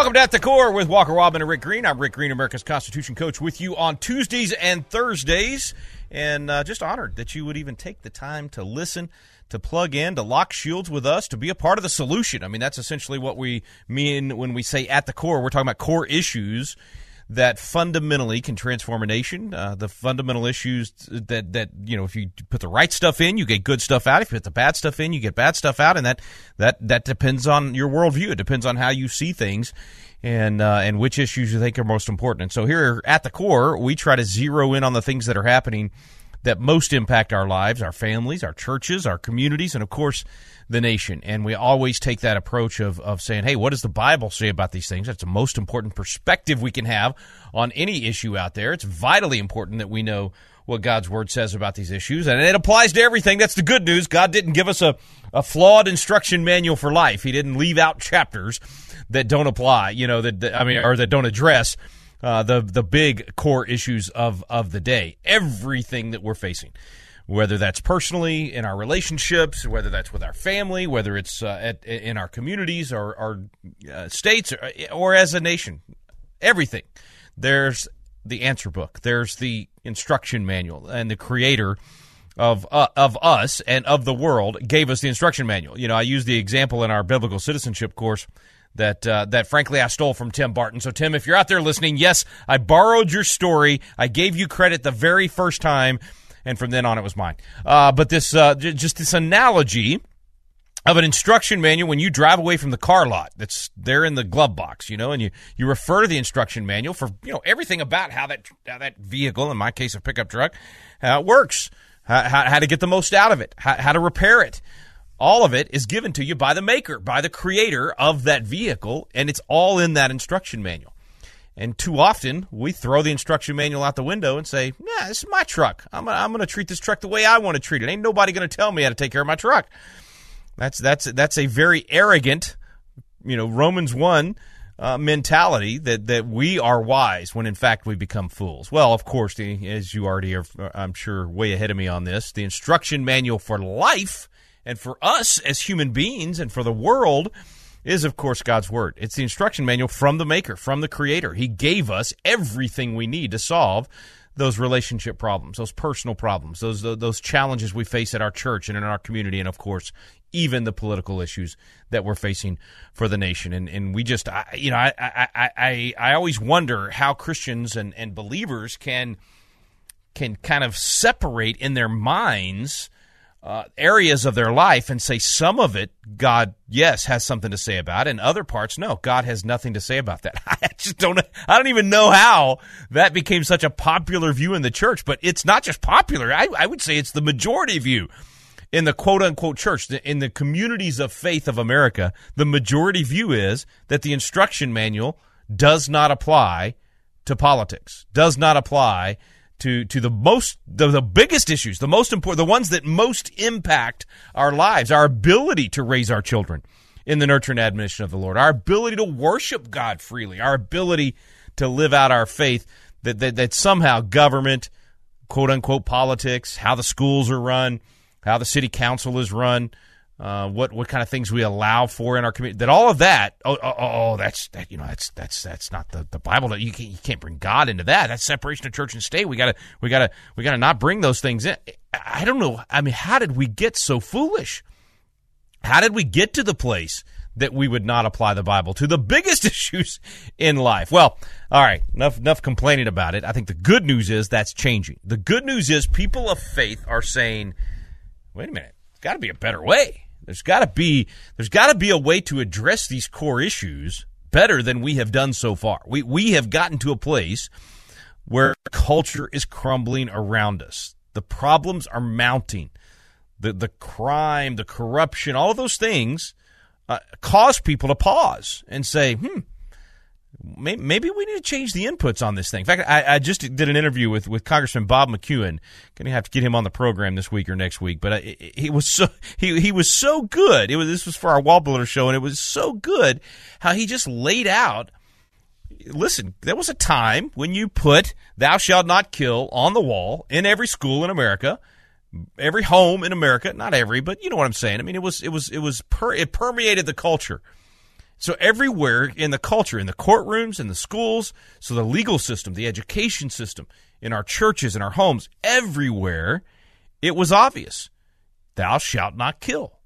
Welcome to At the Core with Walker Wildmon and Rick Green. I'm Rick Green, America's Constitution coach, with you on Tuesdays and Thursdays. And uh, just honored that you would even take the time to listen, to plug in, to lock shields with us, to be a part of the solution. I mean, that's essentially what we mean when we say at the core. We're talking about core issues that fundamentally can transform a nation. Uh, the fundamental issues that that you know, if you put the right stuff in, you get good stuff out. If you put the bad stuff in, you get bad stuff out, and that that that depends on your worldview. It depends on how you see things. And uh, and which issues you think are most important. And so here at the core, we try to zero in on the things that are happening that most impact our lives, our families, our churches, our communities, and of course, the nation. And we always take that approach of, of saying, hey, what does the Bible say about these things? That's the most important perspective we can have on any issue out there. It's vitally important that we know what God's word says about these issues. And it applies to everything. That's the good news. God didn't give us a, a flawed instruction manual for life. He didn't leave out chapters that don't apply, you know, that, that I mean, or that don't address uh, the the big core issues of of the day. Everything that we're facing, whether that's personally in our relationships, whether that's with our family, whether it's uh, at, in our communities or our uh, states, or, or as a nation, everything. There's the answer book. There's the instruction manual, and the creator of uh, of us and of the world gave us the instruction manual. You know, I use the example in our biblical citizenship course that uh, that frankly I stole from Tim Barton. So Tim, if you're out there listening, yes, I borrowed your story. I gave you credit the very first time, and from then on it was mine. Uh, but this uh, j- just this analogy of an instruction manual when you drive away from the car lot that's there in the glove box, you know, and you, you refer to the instruction manual for you know everything about how that how that vehicle, in my case a pickup truck, how it works, how, how, how to get the most out of it, how, how to repair it all of it is given to you by the maker, by the creator of that vehicle, and it's all in that instruction manual. And too often, we throw the instruction manual out the window and say, "Yeah, this is my truck. I'm gonna, I'm going to treat this truck the way I want to treat it. Ain't nobody going to tell me how to take care of my truck." That's that's that's a very arrogant, you know, Romans one uh, mentality that that we are wise when in fact we become fools. Well, of course, as you already are, I'm sure, way ahead of me on this. The instruction manual for life and for us as human beings and for the world is, of course, God's Word. It's the instruction manual from the Maker, from the Creator. He gave us everything we need to solve those relationship problems, those personal problems, those those challenges we face at our church and in our community, and of course, even the political issues that we're facing for the nation. And and we just, I, you know, I, I I I always wonder how Christians and and believers can can kind of separate in their minds uh, areas of their life and say some of it God yes has something to say about and other parts no God has nothing to say about that. I just don't I don't even know how that became such a popular view in the church but it's not just popular. I, I would say it's the majority view in the quote unquote church in the communities of faith of America the majority view is that the instruction manual does not apply to politics does not apply to to the most the, the biggest issues, the most important, the ones that most impact our lives, our ability to raise our children in the nurture and admonition of the Lord, our ability to worship God freely, our ability to live out our faith. That that, that somehow government, quote unquote politics, how the schools are run, how the city council is run, uh, what what kind of things we allow for in our community. That all of that, oh, oh, oh, oh that's that you know that's that's that's not the, the Bible. That You can't, you can't bring God into that. That's separation of church and state. We gotta we gotta we gotta not bring those things in. I don't know. I mean, how did we get so foolish? How did we get to the place that we would not apply the Bible to the biggest issues in life? Well, all right, enough enough complaining about it. I think the good news is that's changing. The good news is people of faith are saying, "Wait a minute, got to be a better way." There's got to be there's got to be a way to address these core issues better than we have done so far. We we have gotten to a place where culture is crumbling around us. The problems are mounting. The the crime, the corruption, all of those things uh, cause people to pause and say, hmm, maybe we need to change the inputs on this thing. In fact, I, I just did an interview with, with Congressman Bob McEwen. Going to have to get him on the program this week or next week. But I, he was so he he was so good. It was this was for our Wallbuilder show, and it was so good how he just laid out. Listen, there was a time when you put "Thou shalt not kill" on the wall in every school in America, every home in America. Not every, but you know what I'm saying. I mean, it was it was it was per, it permeated the culture so everywhere in the culture, in the courtrooms, in the schools, so the legal system, the education system, in our churches, in our homes, everywhere, it was obvious. Thou shalt not kill.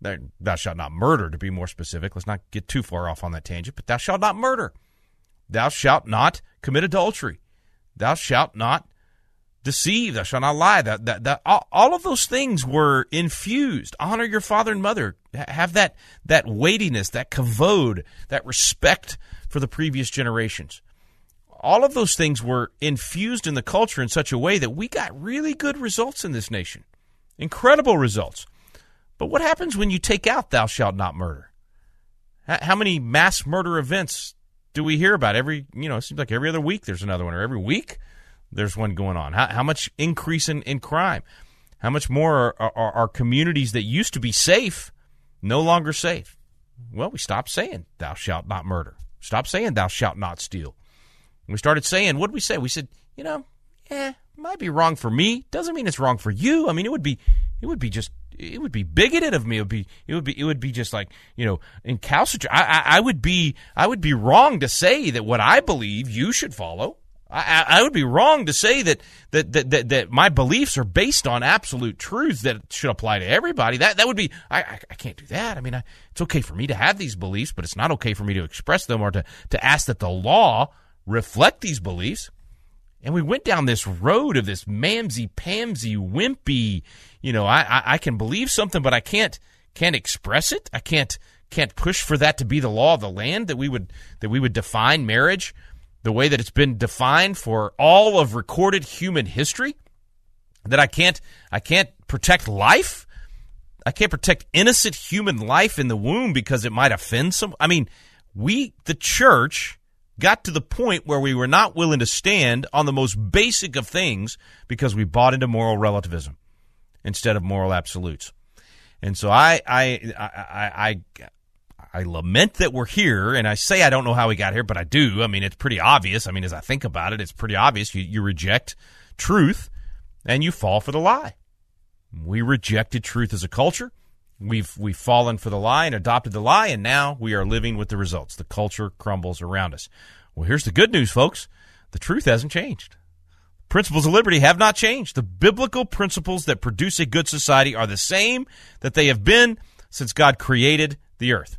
Thou shalt not murder, to be more specific. Let's not get too far off on that tangent, but thou shalt not murder. Thou shalt not commit adultery. Thou shalt not deceive, thou shalt not lie. That, that, that, all of those things were infused. Honor your father and mother. Have that, that weightiness, that kavod, that respect for the previous generations. All of those things were infused in the culture in such a way that we got really good results in this nation. Incredible results. But what happens when you take out thou shalt not murder? How many mass murder events do we hear about every, you know, it seems like every other week there's another one, or every week there's one going on? How, how much increase in, in crime? How much more are, are, are communities that used to be safe no longer safe? Well, we stopped saying, Thou shalt not murder. Stop saying, Thou shalt not steal. we started saying, what did we say? We said, you know, eh, might be wrong for me. Doesn't mean it's wrong for you. I mean, it would be, it would be just, it would be bigoted of me. It would be, it would be, it would be just like, you know, incalcitrant. I, I, I would be, I would be wrong to say that what I believe you should follow. I, I, would be wrong to say that, that, that, that, that, my beliefs are based on absolute truths that should apply to everybody. That, that would be, I, I, can't do that. I mean, I, it's okay for me to have these beliefs, but it's not okay for me to express them or to, to ask that the law reflect these beliefs. And we went down this road of this mamsy pamsy wimpy, you know, I, I, I can believe something, but I can't, can't express it. I can't, can't push for that to be the law of the land that we would, that we would define marriage the way that it's been defined for all of recorded human history that I can't I can't protect life. I can't protect innocent human life in the womb because it might offend some I mean we the church got to the point where we were not willing to stand on the most basic of things because we bought into moral relativism instead of moral absolutes. And so I I I, I I lament that we're here, and I say I don't know how we got here, but I do. I mean, it's pretty obvious. I mean, as I think about it, it's pretty obvious. You, you reject truth, and you fall for the lie. We rejected truth as a culture. We've we've fallen for the lie and adopted the lie, and now we are living with the results. The culture crumbles around us. Well, here's the good news, folks. The truth hasn't changed. Principles of liberty have not changed. The biblical principles that produce a good society are the same that they have been since God created the earth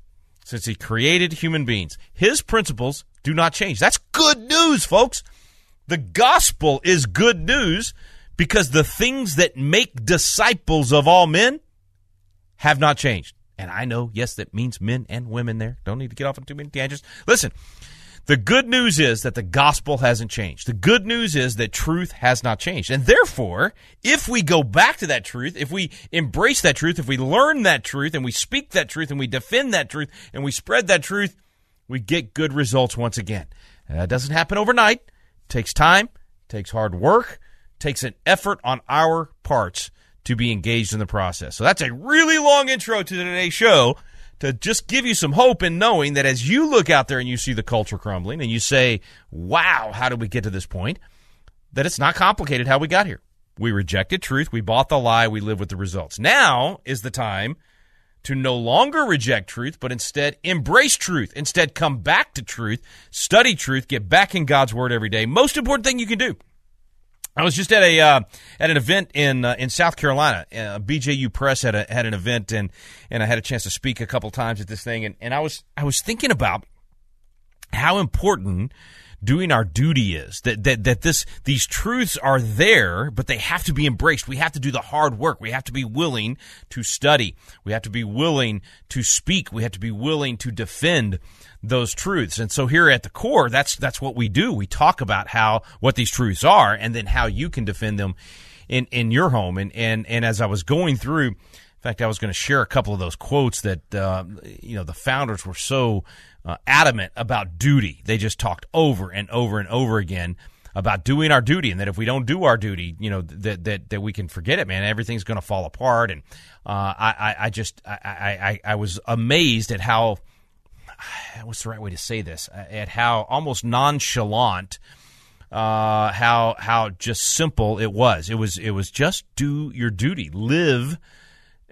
since he created human beings. His principles do not change. That's good news, folks. The gospel is good news because the things that make disciples of all men have not changed. And I know, yes, that means men and women there. Don't need to get off on too many tangents. Listen, the good news is that the gospel hasn't changed. The good news is that truth has not changed. And therefore, if we go back to that truth, if we embrace that truth, if we learn that truth and we speak that truth and we defend that truth and we spread that truth, we get good results once again. That doesn't happen overnight. It takes time, it takes hard work, takes an effort on our parts to be engaged in the process. So that's a really long intro to today's show to just give you some hope in knowing that as you look out there and you see the culture crumbling and you say, wow, how did we get to this point? That it's not complicated how we got here. We rejected truth. We bought the lie. We live with the results. Now is the time to no longer reject truth, but instead embrace truth. Instead, come back to truth, study truth, get back in God's word every day. Most important thing you can do. I was just at a uh, at an event in uh, in South Carolina. Uh, BJU Press had a, had an event, and and I had a chance to speak a couple times at this thing, and, and I was I was thinking about how important doing our duty is that, that that this these truths are there but they have to be embraced we have to do the hard work we have to be willing to study we have to be willing to speak we have to be willing to defend those truths. And so here at the core, that's that's what we do. We talk about how what these truths are and then how you can defend them in in your home. And and and as I was going through In fact, I was going to share a couple of those quotes that uh, you know the founders were so uh, adamant about duty. They just talked over and over and over again about doing our duty, and that if we don't do our duty, you know that that that we can forget it, man. Everything's going to fall apart. And uh, I, I just I, I I was amazed at how what's the right way to say this at how almost nonchalant uh, how how just simple it was. It was it was just do your duty, live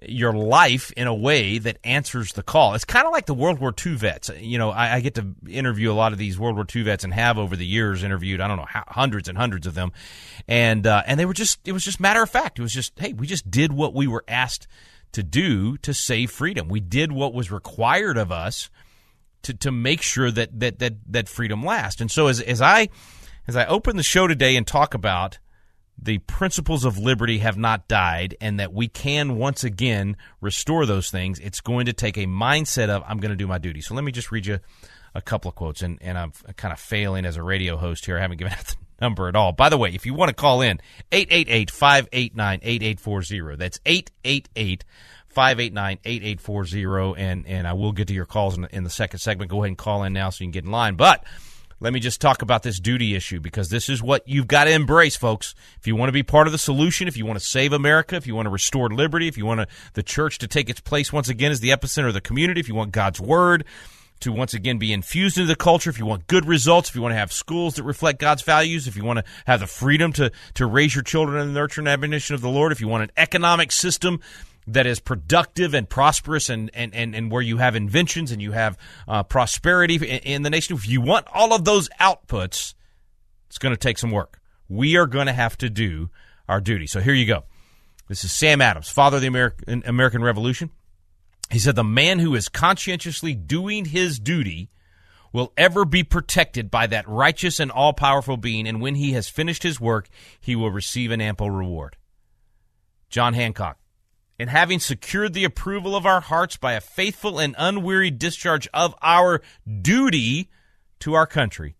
your life in a way that answers the call. It's kind of like the World War II vets. You know, I, I, get to interview a lot of these World War II vets and have over the years interviewed, I don't know, hundreds and hundreds of them. And, uh, and they were just, it was just matter of fact. It was just, hey, we just did what we were asked to do to save freedom. We did what was required of us to, to make sure that, that, that, that freedom lasts. And so as, as I, as I open the show today and talk about the principles of liberty have not died and that we can once again restore those things, it's going to take a mindset of, I'm going to do my duty. So let me just read you a couple of quotes. And, and I'm kind of failing as a radio host here. I haven't given out the number at all. By the way, if you want to call in, 888 589 8840. That's 888 589 8840. And, I will get to your calls in in the second segment. Go ahead and call in now so you can get in line. But let me just talk about this duty issue because this is what you've got to embrace, folks. If you want to be part of the solution, if you want to save America, if you want to restore liberty, if you want to, the church to take its place once again as the epicenter of the community, if you want God's word to once again be infused into the culture, if you want good results, if you want to have schools that reflect God's values, if you want to have the freedom to, to raise your children in the nurture and admonition of the Lord, if you want an economic system that is productive and prosperous and, and, and, and where you have inventions and you have uh, prosperity in, in the nation, if you want all of those outputs, it's going to take some work. We are going to have to do our duty. So here you go. This is Sam Adams, father of the American, American Revolution. He said, The man who is conscientiously doing his duty will ever be protected by that righteous and all powerful being, and when he has finished his work, he will receive an ample reward. John Hancock, in having secured the approval of our hearts by a faithful and unwearied discharge of our duty to our country,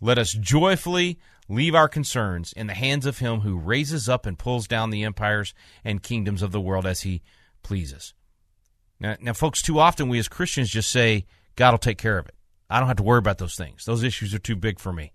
let us joyfully leave our concerns in the hands of Him who raises up and pulls down the empires and kingdoms of the world as He pleases. Now, now folks, too often we as Christians just say, God will take care of it. I don't have to worry about those things. Those issues are too big for me.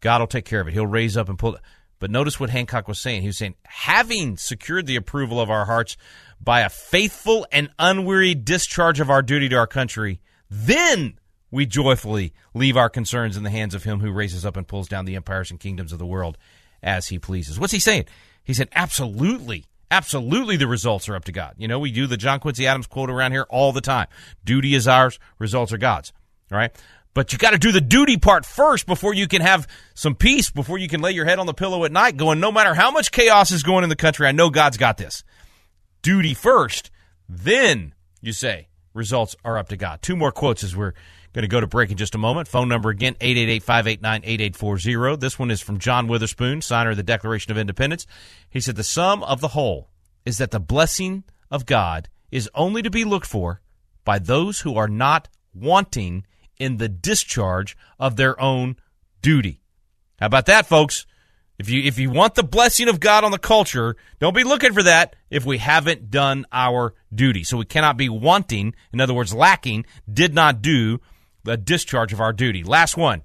God will take care of it. He'll raise up and pull. But notice what Hancock was saying. He was saying, having secured the approval of our hearts by a faithful and unwearied discharge of our duty to our country, then we joyfully leave our concerns in the hands of him who raises up and pulls down the empires and kingdoms of the world as he pleases. What's he saying? He said, absolutely. Absolutely, the results are up to God. You know, we do the John Quincy Adams quote around here all the time. Duty is ours, results are God's. All right. But you got to do the duty part first before you can have some peace, before you can lay your head on the pillow at night going, no matter how much chaos is going in the country, I know God's got this. Duty first, then you say, results are up to God. Two more quotes as we're going to go to break in just a moment. Phone number again, 888-589-8840. This one is from John Witherspoon, signer of the Declaration of Independence. He said, the sum of the whole is that the blessing of God is only to be looked for by those who are not wanting in the discharge of their own duty. How about that, folks? If you if you want the blessing of God on the culture, don't be looking for that if we haven't done our duty. So we cannot be wanting, in other words, lacking, did not do the discharge of our duty. Last one.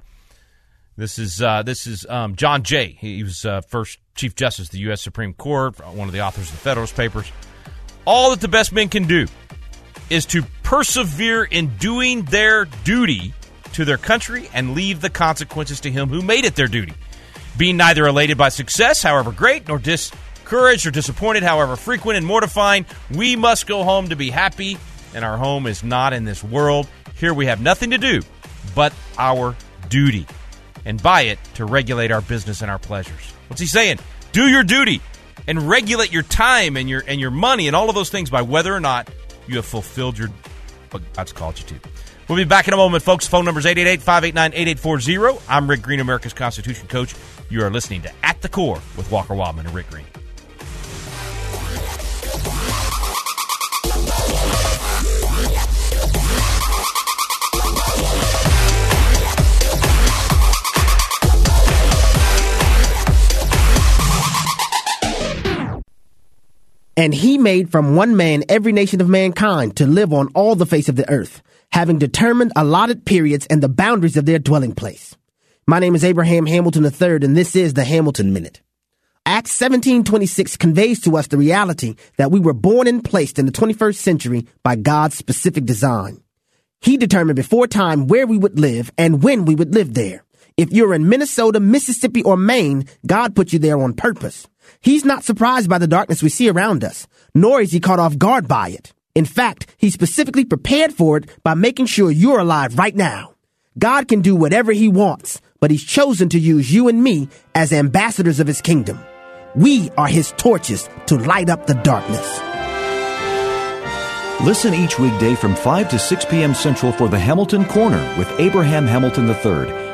This is uh, this is um, John Jay. He was uh, first Chief Justice of the U.S. Supreme Court, one of the authors of the Federalist Papers. All that the best men can do is to persevere in doing their duty to their country and leave the consequences to him who made it their duty. Being neither elated by success, however great, nor discouraged or disappointed, however frequent and mortifying, we must go home to be happy, and our home is not in this world. Here we have nothing to do but our duty, and by it to regulate our business and our pleasures. What's he saying? Do your duty and regulate your time and your and your money and all of those things by whether or not you have fulfilled your what God's called you to. We'll be back in a moment, folks. Phone number is 888-589-8840. I'm Rick Green, America's Constitution Coach. You are listening to At the Core with Walker Wildmon and Rick Green. And he made from one man every nation of mankind to live on all the face of the earth, having determined allotted periods and the boundaries of their dwelling place. My name is Abraham Hamilton III, and this is the Hamilton Minute. Acts 1726 conveys to us the reality that we were born and placed in the 21st century by God's specific design. He determined before time where we would live and when we would live there. If you're in Minnesota, Mississippi, or Maine, God put you there on purpose. He's not surprised by the darkness we see around us, nor is he caught off guard by it. In fact, he specifically prepared for it by making sure you're alive right now. God can do whatever he wants, but he's chosen to use you and me as ambassadors of his kingdom. We are his torches to light up the darkness. Listen each weekday from 5 to 6 p.m. Central for the Hamilton Corner with Abraham Hamilton III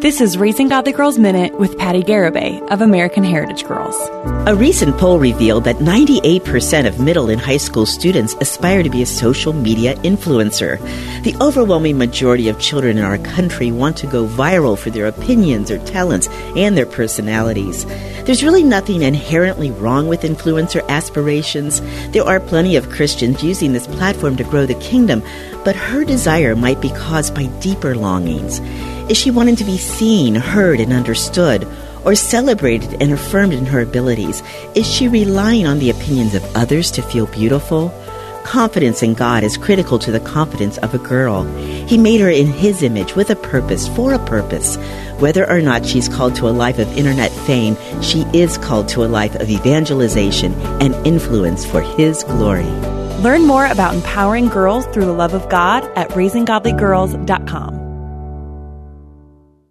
This is Raising Godly Girls Minute with Patti Garibay of American Heritage Girls. A recent poll revealed that 98% of middle and high school students aspire to be a social media influencer. The overwhelming majority of children in our country want to go viral for their opinions, their talents, and their personalities. There's really nothing inherently wrong with influencer aspirations. There are plenty of Christians using this platform to grow the kingdom, but her desire might be caused by deeper longings. Is she wanting to be seen, heard, and understood? Or celebrated and affirmed in her abilities? Is she relying on the opinions of others to feel beautiful? Confidence in God is critical to the confidence of a girl. He made her in His image with a purpose, for a purpose. Whether or not she's called to a life of internet fame, she is called to a life of evangelization and influence for His glory. Learn more about empowering girls through the love of God at raisinggodlygirls.com.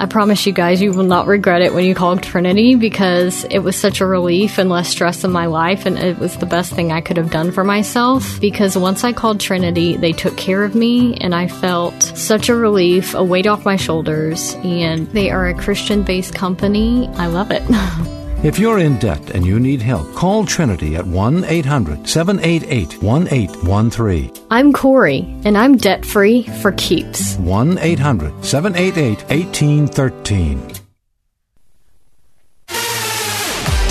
I promise you guys, you will not regret it when you call Trinity because it was such a relief and less stress in my life, and it was the best thing I could have done for myself. Because once I called Trinity, they took care of me, and I felt such a relief, a weight off my shoulders, and they are a Christian based company. I love it. If you're in debt and you need help, call Trinity at 1 800 788 1813. I'm Corey, and I'm debt free for keeps. 1 800 788 1813.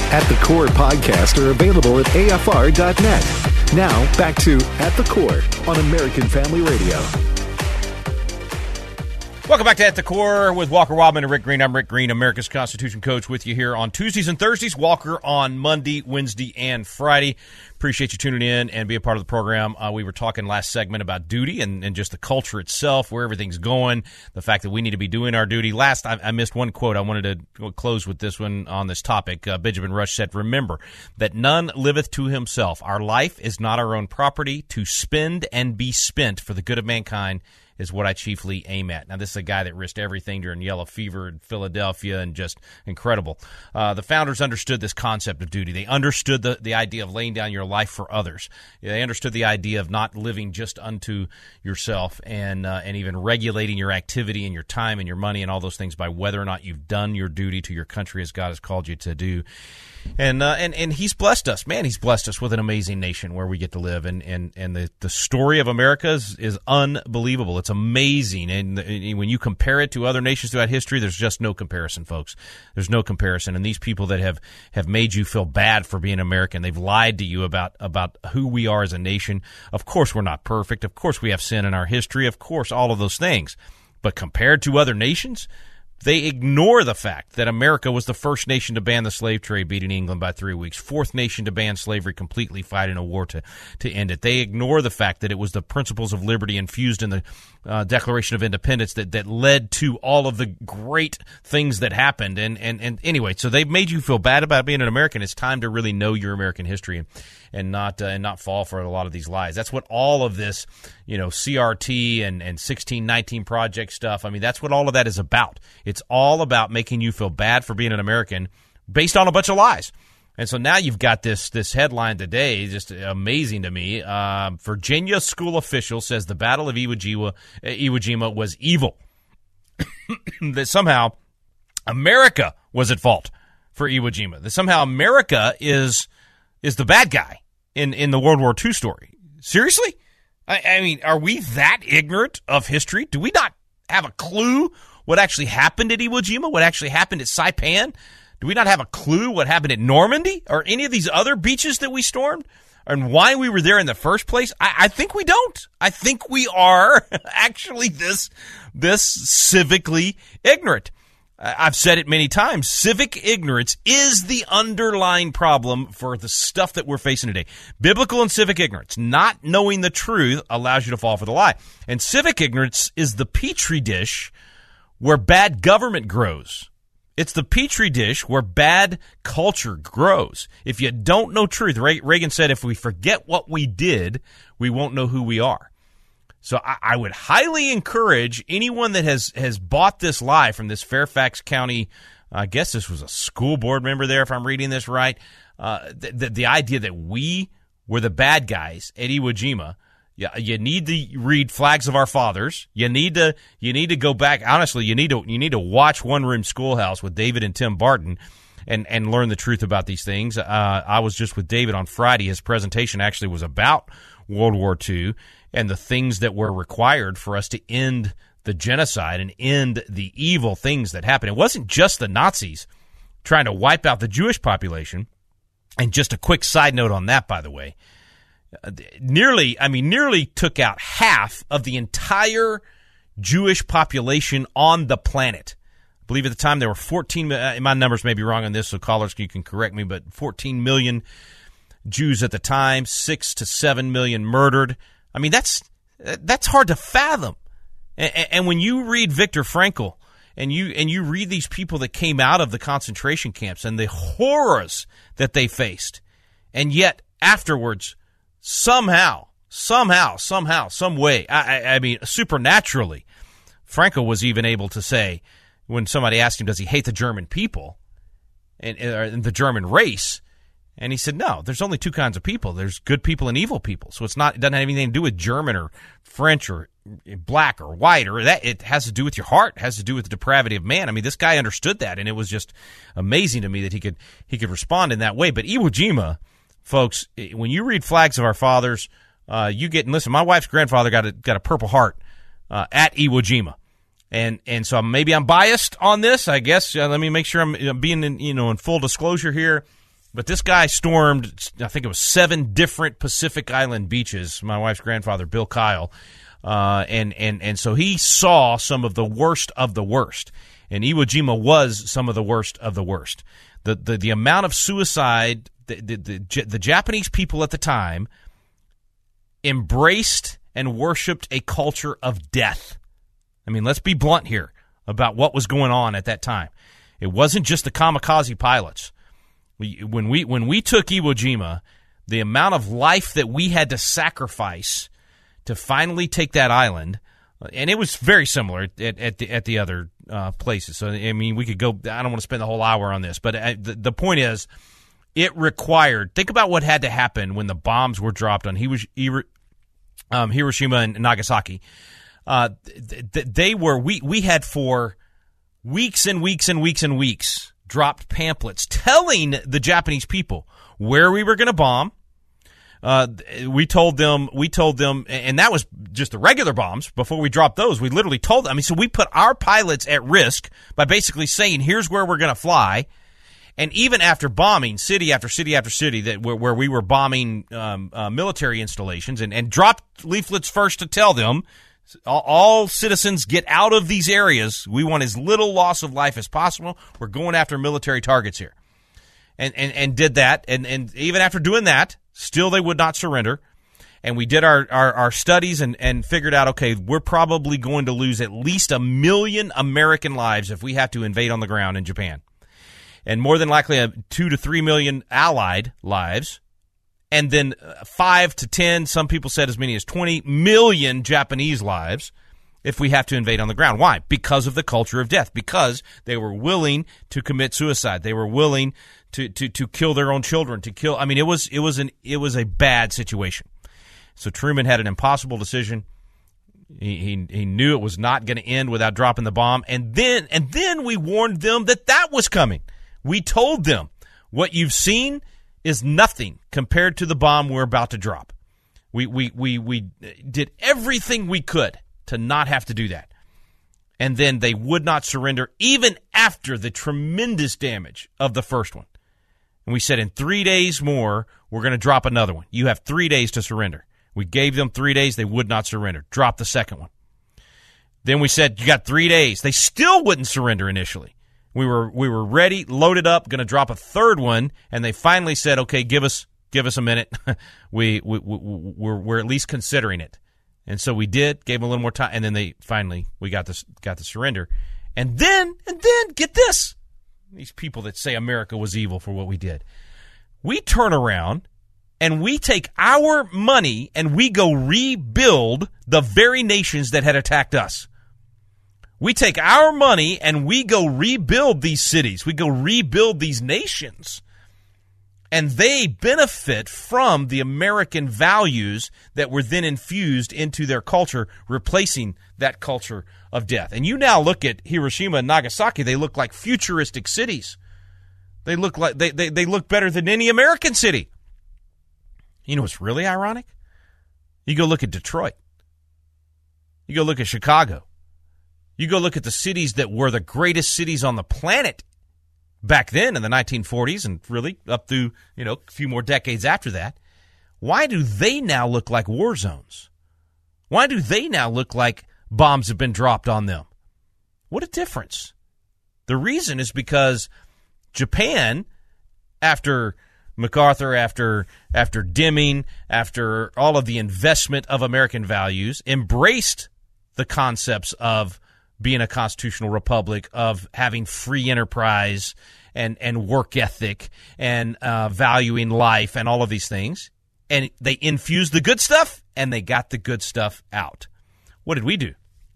At the Core podcast are available at afr.net. Now, back to At the Core on American Family Radio. Welcome back to At the Core with Walker Wildmon and Rick Green. I'm Rick Green, America's Constitution coach, with you here on Tuesdays and Thursdays. Walker on Monday, Wednesday, and Friday. Appreciate you tuning in and be a part of the program. Uh, we were talking last segment about duty and, and just the culture itself, where everything's going, the fact that we need to be doing our duty. Last, I, I missed one quote. I wanted to close with this one on this topic. Uh, Benjamin Rush said, Remember that none liveth to himself. Our life is not our own property to spend and be spent for the good of mankind is what I chiefly aim at. Now, this is a guy that risked everything during yellow fever in Philadelphia and just incredible. Uh, the founders understood this concept of duty. They understood the, the idea of laying down your life for others. They understood the idea of not living just unto yourself and, uh, and even regulating your activity and your time and your money and all those things by whether or not you've done your duty to your country as God has called you to do and uh, and and he's blessed us, man. He's blessed us with an amazing nation where we get to live, and and and the the story of America is, is unbelievable. It's amazing, and, and when you compare it to other nations throughout history, there's just no comparison, folks. There's no comparison, and these people that have have made you feel bad for being American, they've lied to you about about who we are as a nation. Of course, we're not perfect. Of course, we have sin in our history. Of course, all of those things, but compared to other nations they ignore the fact that America was the first nation to ban the slave trade, beating England by three weeks. Fourth nation to ban slavery completely, fighting a war to, to end it. They ignore the fact that it was the principles of liberty infused in the uh, Declaration of Independence that, that led to all of the great things that happened. And, and, and anyway, so they've made you feel bad about being an American. It's time to really know your American history. And, and not uh, and not fall for a lot of these lies. That's what all of this, you know, CRT and and 1619 project stuff. I mean, that's what all of that is about. It's all about making you feel bad for being an American based on a bunch of lies. And so now you've got this this headline today, just amazing to me. Uh, Virginia school official says the Battle of Iwo Jima, uh, Iwo Jima was evil. that somehow America was at fault for Iwo Jima. That somehow America is is the bad guy in in the World War II story. Seriously, I, I mean, are we that ignorant of history? Do we not have a clue what actually happened at Iwo Jima? What actually happened at Saipan? Do we not have a clue what happened at Normandy or any of these other beaches that we stormed? And why we were there in the first place? I, I think we don't. I think we are actually this this civically ignorant. I've said it many times. Civic ignorance is the underlying problem for the stuff that we're facing today. Biblical and civic ignorance, not knowing the truth, allows you to fall for the lie. And civic ignorance is the petri dish where bad government grows. It's the petri dish where bad culture grows. If you don't know truth, Reagan said, if we forget what we did, we won't know who we are. So I, I, would highly encourage anyone that has has bought this lie from this Fairfax County. I guess this was a school board member there, if I'm reading this right. Uh, the, the, the idea that we were the bad guys at Iwo Jima yeah, you need to read Flags of Our Fathers. You need to you need to go back. Honestly, you need to you need to watch One Room Schoolhouse with David and Tim Barton, and and learn the truth about these things. Uh, I was just with David on Friday. His presentation actually was about World War II and the things that were required for us to end the genocide and end the evil things that happened. It wasn't just the Nazis trying to wipe out the Jewish population. And just a quick side note on that, by the way nearly, I mean, nearly took out half of the entire Jewish population on the planet. I believe at the time there were 14, uh, my numbers may be wrong on this, so callers, you can correct me, but 14 million Jews at the time, six to seven million murdered. I mean, that's, that's hard to fathom. And, and when you read Viktor Frankl, and you and you read these people that came out of the concentration camps and the horrors that they faced, and yet afterwards somehow, somehow, somehow, some way, I, I, I mean, supernaturally, Frankl was even able to say, when somebody asked him, does he hate the German people and, uh, and the German race? And he said, no, there's only two kinds of people. There's good people and evil people. So it's not, it doesn't have anything to do with German or French or black or white or that. It has to do with your heart. It has to do with the depravity of man. I mean, this guy understood that and it was just amazing to me that he could, he could respond in that way. But Iwo Jima, folks, when you read Flags of Our Fathers, uh, you get and listen. My wife's grandfather got a got a Purple Heart uh, at Iwo Jima, and and so maybe I'm biased on this. I guess uh, let me make sure I'm being in, you know in full disclosure here. But this guy stormed, I think it was seven different Pacific Island beaches. My wife's grandfather, Bill Kyle, uh, and and and so he saw some of the worst of the worst, and Iwo Jima was some of the worst of the worst. The the the amount of suicide the, the, the, the Japanese people at the time embraced and worshipped a culture of death. I mean, let's be blunt here about what was going on at that time. It wasn't just the kamikaze pilots. When we when we took Iwo Jima, the amount of life that we had to sacrifice to finally take that island, and it was very similar at, at the at the other uh, places. So I mean, we could go. I don't want to spend the whole hour on this, but I, uh, the, the point is it required. Think about what had to happen when the bombs were dropped on he um, Hiroshima and Nagasaki. Uh, th- they were we we had for weeks and weeks and weeks and weeks dropped pamphlets telling the Japanese people where we were going to bomb. Uh, we told them, we told them, and that was just the regular bombs. Before we dropped those, we literally told them. I mean, so we put our pilots at risk by basically saying, "Here's where we're going to fly." And even after bombing city after city after city, that where, where we were bombing um, uh, military installations, and, and dropped leaflets first to tell them all, citizens get out of these areas. We want as little loss of life as possible. We're going after military targets here, and and and did that. And and even after doing that, still they would not surrender. And we did our, our, our studies and, and figured out, okay, we're probably going to lose at least a million American lives if we have to invade on the ground in Japan and more than likely a two to three million Allied lives. And then uh, five to ten, some people said as many as 20 million Japanese lives if we have to invade on the ground. Why? Because of the culture of death. Because they were willing to commit suicide. They were willing to, to, to kill their own children, to kill. I mean, it was, it was an, it was a bad situation. So Truman had an impossible decision. He, he, he knew it was not going to end without dropping the bomb. And then, and then we warned them that that was coming. We told them what you've seen is nothing compared to the bomb we're about to drop. We, we, we, we did everything we could to not have to do that. And then they would not surrender even after the tremendous damage of the first one. And we said in three days more, we're going to drop another one. You have three days to surrender. We gave them three days. They would not surrender. Drop the second one. Then we said, you got three days. They still wouldn't surrender initially. We were, we were ready, loaded up, going to drop a third one. And they finally said, okay, give us, give us a minute. we, we, we, we're, we're at least considering it. And so we did, gave them a little more time, and then they finally we got this got the surrender. And then and then get this. These people that say America was evil for what we did. We turn around and we take our money and we go rebuild the very nations that had attacked us. We take our money and we go rebuild these cities. We go rebuild these nations and they benefit from the American values that were then infused into their culture, replacing that culture of death. And you now look at Hiroshima and Nagasaki, they look like futuristic cities. They look like they, they, they look better than any American city. You know what's really ironic? You go look at Detroit. You go look at Chicago. You go look at the cities that were the greatest cities on the planet back then in the 1940s and really up through, you know, a few more decades after that, why do they now look like war zones? Why do they now look like bombs have been dropped on them? What a difference. The reason is because Japan, after MacArthur, after after Deming, after all of the investment of American values, embraced the concepts of being a constitutional republic, of having free enterprise and, and work ethic and uh, valuing life and all of these things. And they infused the good stuff and they got the good stuff out. What did we do?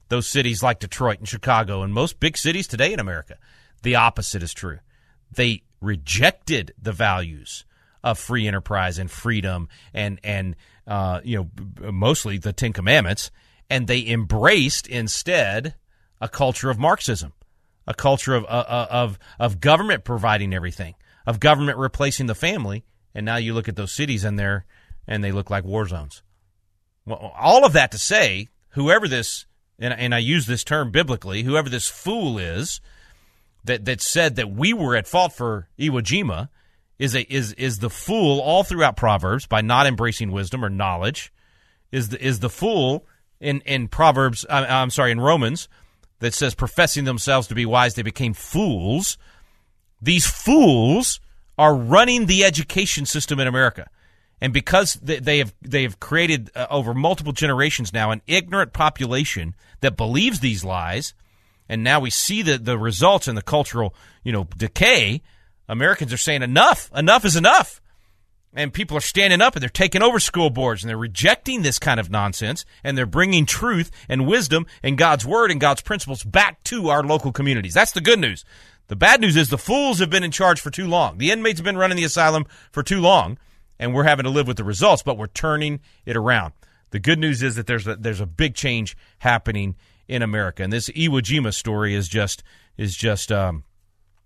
Those cities like Detroit and Chicago and most big cities today in America, the opposite is true. They rejected the values of free enterprise and freedom and and uh, you know mostly the Ten Commandments, and they embraced instead a culture of Marxism, a culture of, uh, uh, of, of government providing everything, of government replacing the family. And now you look at those cities and they're, and they look like war zones. Well, all of that to say, whoever this, and, and I use this term biblically, whoever this fool is that, that said that we were at fault for Iwo Jima is a, is, is the fool all throughout Proverbs by not embracing wisdom or knowledge, is the, is the fool in, in Proverbs, uh, I'm sorry, in Romans that says professing themselves to be wise, they became fools. These fools are running the education system in America. And because they have they have created uh, over multiple generations now an ignorant population that believes these lies, and now we see the the results in the cultural you know decay. Americans are saying enough, enough is enough and people are standing up and they're taking over school boards and they're rejecting this kind of nonsense and they're bringing truth and wisdom and God's word and God's principles back to our local communities. That's the good news. The bad news is the fools have been in charge for too long. The inmates have been running the asylum for too long and we're having to live with the results, but we're turning it around. The good news is that there's a, there's a big change happening in America. And this Iwo Jima story is just is just um,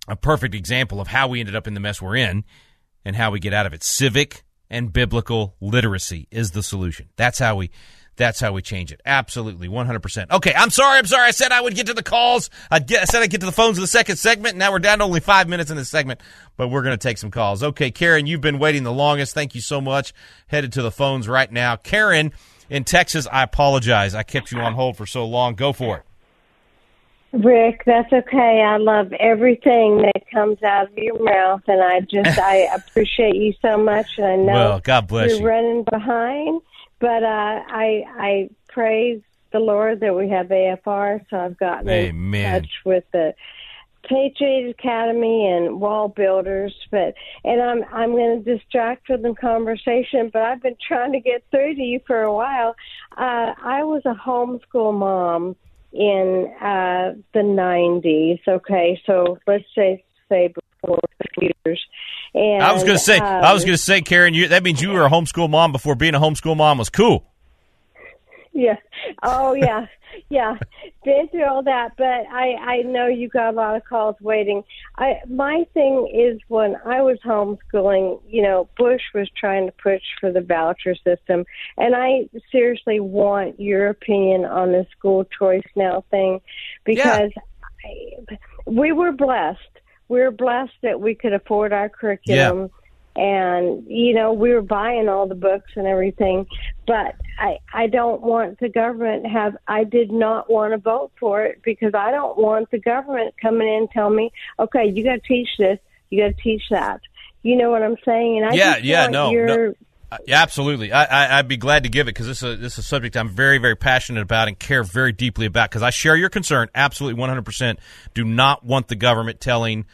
a perfect example of how we ended up in the mess we're in and how we get out of it. Civic and biblical literacy is the solution. That's how we that's how we change it. Absolutely, 100%. Okay, I'm sorry. I'm sorry. I said I would get to the calls. I, get, I said I'd get to the phones in the second segment. Now we're down to only five minutes in this segment, but we're going to take some calls. Okay, Karen, you've been waiting the longest. Thank you so much. Headed to the phones right now. Karen in Texas, I apologize. I kept you on hold for so long. Go for it. Rick, that's okay. I love everything that comes out of your mouth, and I just I appreciate you so much. And I know well, God bless you're you. running behind, but uh, I I praise the Lord that we have AFR, so I've gotten Amen. in touch with the Patriot Academy and Wall Builders, but and I'm I'm going to distract from the conversation. But I've been trying to get through to you for a while. Uh, I was a homeschool mom in uh, the '90s. Okay, so let's say say before computers. And I was going to say, um, I was going to say, Karen, you, that means you were a homeschool mom before being a homeschool mom was cool. Yeah. Oh, yeah. Yeah. Been through all that, but I I know you got a lot of calls waiting. I my thing is when I was homeschooling, you know, Bush was trying to push for the voucher system, and I seriously want your opinion on the school choice now thing because I, we were blessed. We were blessed that we could afford our curriculum and you know we were buying all the books and everything but i i don't want the government have i did not want to vote for it because i don't want the government coming in and telling me okay you got to teach this you got to teach that you know what i'm saying and i yeah, yeah, no, no. Uh, Yeah, absolutely. I, I, I'd be glad to give it because this is a, this is a subject I'm very, very passionate about and care very deeply about because I share your concern. Absolutely, 100%. Do not want the government telling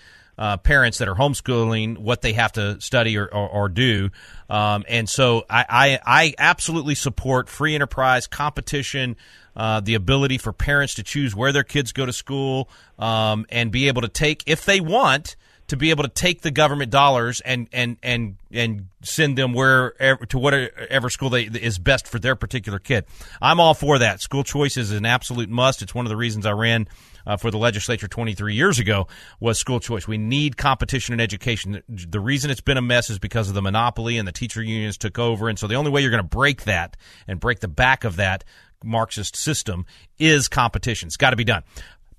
uh, parents that are homeschooling what they have to study or, or, or do. Um, and so I, I, I absolutely support free enterprise, competition, uh, the ability for parents to choose where their kids go to school um, and be able to take, if they want, to be able to take the government dollars and and and and send them wherever to whatever school they is best for their particular kid. I'm all for that. School choice is an absolute must. It's one of the reasons I ran uh, for the legislature 23 years ago was school choice. We need competition in education. The, the reason it's been a mess is because of the monopoly and the teacher unions took over, and so the only way you're going to break that and break the back of that Marxist system is competition. It's got to be done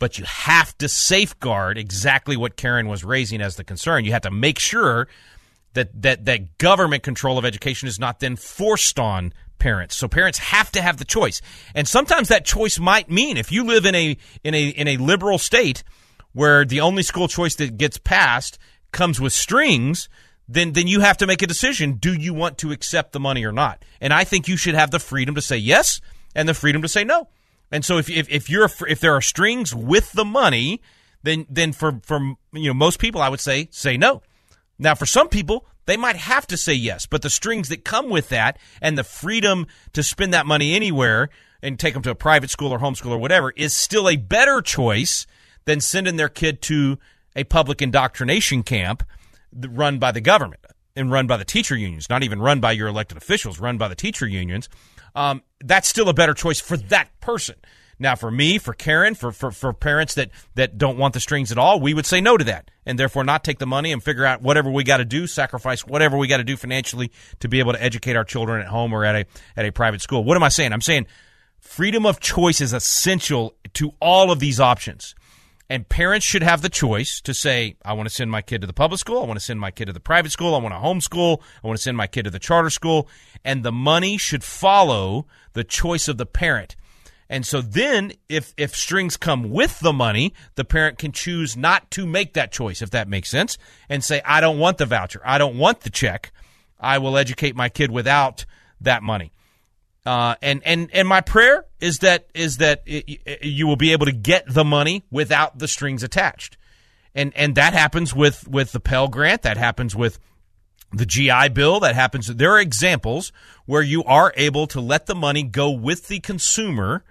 but you have to safeguard exactly what Karen was raising as the concern. You have to make sure that that that government control of education is not then forced on parents. So parents have to have the choice. And sometimes that choice might mean if you live in a in a in a liberal state where the only school choice that gets passed comes with strings, then then you have to make a decision. Do you want to accept the money or not? And I think you should have the freedom to say yes and the freedom to say no. And so if if, if you're if there are strings with the money, then then for for you know most people I would say say no. Now for some people they might have to say yes, but the strings that come with that and the freedom to spend that money anywhere and take them to a private school or homeschool or whatever is still a better choice than sending their kid to a public indoctrination camp run by the government and run by the teacher unions, not even run by your elected officials, run by the teacher unions um, that's still a better choice for that person. Now, for me, for Karen, for, for, for parents that, that don't want the strings at all, we would say no to that and therefore not take the money and figure out whatever we got to do, sacrifice whatever we got to do financially to be able to educate our children at home or at a, at a private school. What am I saying? I'm saying freedom of choice is essential to all of these options. And parents should have the choice to say, I want to send my kid to the public school. I want to send my kid to the private school. I want to homeschool. I want to send my kid to the charter school. And the money should follow the choice of the parent. And so then if if strings come with the money, the parent can choose not to make that choice if that makes sense and say I don't want the voucher. I don't want the check. I will educate my kid without that money. Uh, and and and my prayer is that is that it, you will be able to get the money without the strings attached, and and that happens with with the Pell Grant. That happens with the GI Bill. That happens. There are examples where you are able to let the money go with the consumer,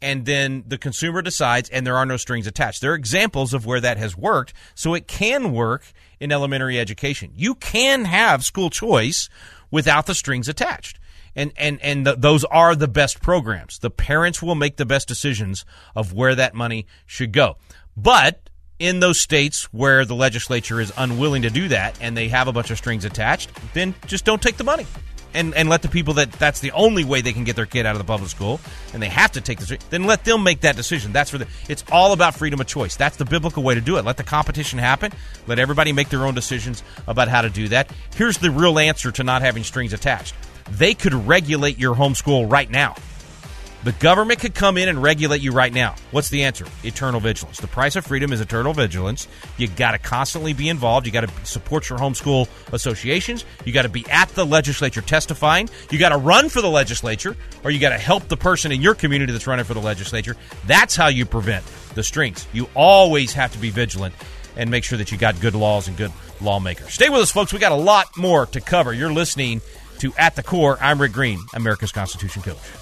and then the consumer decides, and there are no strings attached. There are examples of where that has worked, so it can work in elementary education. You can have school choice without the strings attached and and and the, those are the best programs. The parents will make the best decisions of where that money should go. But in those states where the legislature is unwilling to do that and they have a bunch of strings attached, then just don't take the money. And, and let the people that that's the only way they can get their kid out of the public school and they have to take the then let them make that decision that's for the it's all about freedom of choice that's the biblical way to do it let the competition happen let everybody make their own decisions about how to do that here's the real answer to not having strings attached they could regulate your homeschool right now. The government could come in and regulate you right now. What's the answer? Eternal vigilance. The price of freedom is eternal vigilance. You got to constantly be involved. You got to support your homeschool associations. You got to be at the legislature testifying. You got to run for the legislature, or you got to help the person in your community that's running for the legislature. That's how you prevent the strings. You always have to be vigilant and make sure that you got good laws and good lawmakers. Stay with us, folks. We got a lot more to cover. You're listening to At the Core. I'm Rick Green, America's Constitution Coach.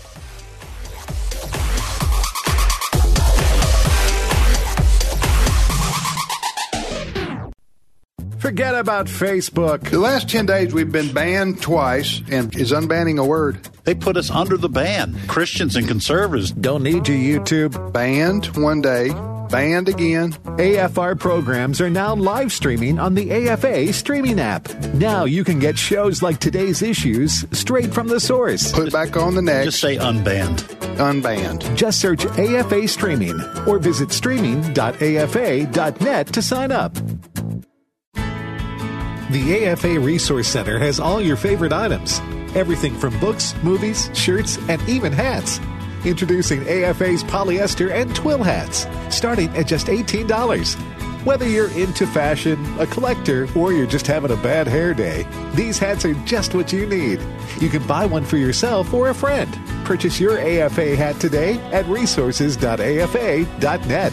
Forget about Facebook. The last 10 days we've been banned twice, and is unbanning a word? They put us under the ban. Christians and conservatives don't need you, YouTube. Banned one day, banned again. AFR programs are now live streaming on the AFA streaming app. Now you can get shows like today's issues straight from the source. Put back on the next. Just say unbanned. Unbanned. Just search AFA streaming or visit streaming.afa.net to sign up. The AFA Resource Center has all your favorite items everything from books, movies, shirts, and even hats. Introducing AFA's polyester and twill hats, starting at just $18. Whether you're into fashion, a collector, or you're just having a bad hair day, these hats are just what you need. You can buy one for yourself or a friend. Purchase your AFA hat today at resources.afa.net.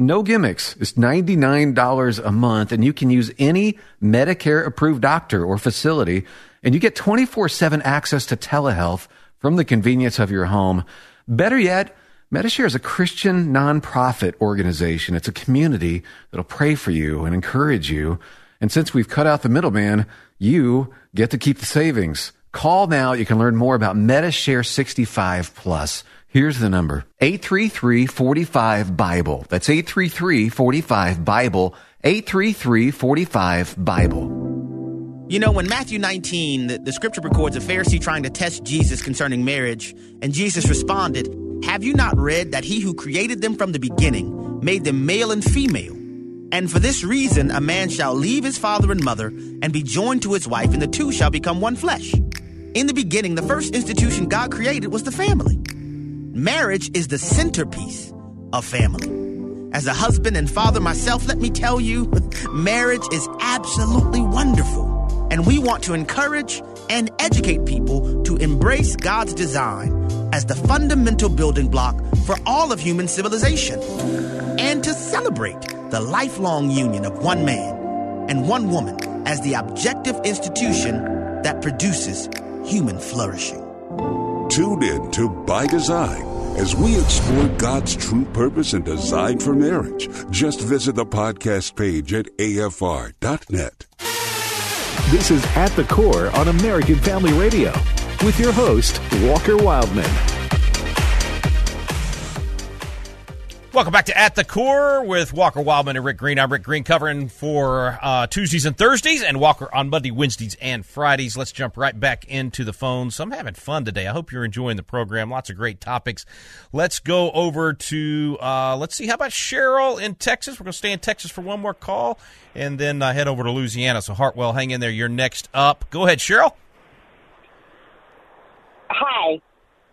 No gimmicks. It's $99 a month and you can use any Medicare approved doctor or facility and you get 24-7 access to telehealth from the convenience of your home. Better yet, Medishare is a Christian nonprofit organization. It's a community that'll pray for you and encourage you. And since we've cut out the middleman, you get to keep the savings. Call now. You can learn more about Medishare 65 plus. Here's the number 833 45 Bible. That's 833 45 Bible. 833 45 Bible. You know, when Matthew 19, the, the, scripture records a Pharisee trying to test Jesus concerning marriage, and Jesus responded, Have you not read that he who created them from the beginning made them male and female? And for this reason, a man shall leave his father and mother and be joined to his wife, and the two shall become one flesh. In the beginning, the first institution God created was the family. Marriage is the centerpiece of family. As a husband and father myself, let me tell you, marriage is absolutely wonderful. And we want to encourage and educate people to embrace God's design as the fundamental building block for all of human civilization and to celebrate the lifelong union of one man and one woman as the objective institution that produces human flourishing. Tune in to By Design as we explore God's true purpose and design for marriage. Just visit the podcast page at afr.net. This is At the Core on American Family Radio with your host, Walker Wildmon. Welcome back to At the Core with Walker Wildmon and Rick Green. I'm Rick Green covering for uh, Tuesdays and Thursdays, and Walker on Monday, Wednesdays, and Fridays. Let's jump right back into the phones. I'm having fun today. I hope you're enjoying the program. Lots of great topics. Let's go over to, uh, let's see, how about Cheryl in Texas? We're going to stay in Texas for one more call and then uh, head over to Louisiana. So, Hartwell, hang in there. You're next up. Go ahead, Cheryl. Hi